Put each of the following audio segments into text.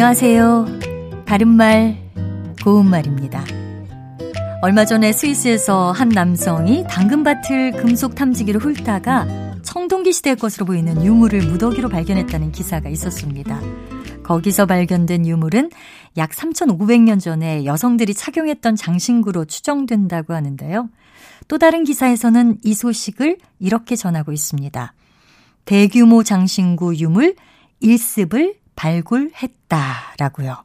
안녕하세요. 바른말, 고운말입니다. 얼마 전에 스위스에서 한 남성이 당근밭을 금속 탐지기로 훑다가 청동기 시대의 것으로 보이는 유물을 무더기로 발견했다는 기사가 있었습니다. 거기서 발견된 유물은 약 3,500년 전에 여성들이 착용했던 장신구로 추정된다고 하는데요. 또 다른 기사에서는 이 소식을 이렇게 전하고 있습니다. 대규모 장신구 유물 1습을 발굴했다라고요.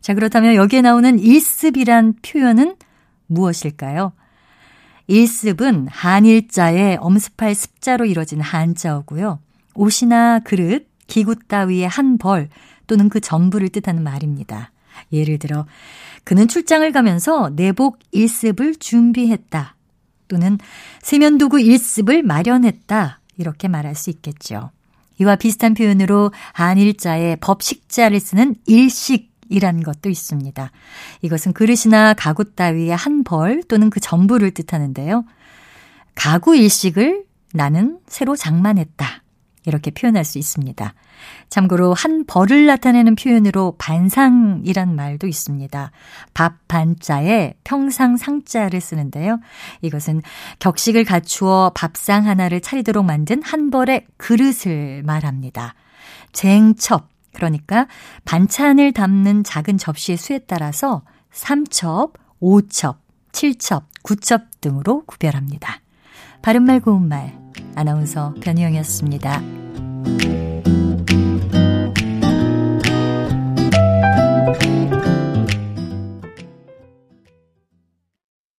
자, 그렇다면 여기에 나오는 1습이란 표현은 무엇일까요? 1습은 한일자의 엄습할 습자로 이뤄진 한자어고요. 옷이나 그릇, 기구 따위의 한 벌 또는 그 전부를 뜻하는 말입니다. 예를 들어 그는 출장을 가면서 내복 1습을 준비했다. 또는 세면도구 1습을 마련했다. 이렇게 말할 수 있겠죠. 이와 비슷한 표현으로 한일자의 법식자를 쓰는 일식 이란 것도 있습니다. 이것은 그릇이나 가구 따위의 한 벌 또는 그 전부를 뜻하는데요. 가구 일식을 나는 새로 장만했다. 이렇게 표현할 수 있습니다. 참고로 한 벌을 나타내는 표현으로 반상이란 말도 있습니다. 밥 반자에 평상 상자를 쓰는데요. 이것은 격식을 갖추어 밥상 하나를 차리도록 만든 한 벌의 그릇을 말합니다. 쟁첩, 그러니까 반찬을 담는 작은 접시의 수에 따라서 3첩, 5첩, 7첩, 9첩 등으로 구별합니다. 바른말 고운말 아나운서 변희영이었습니다.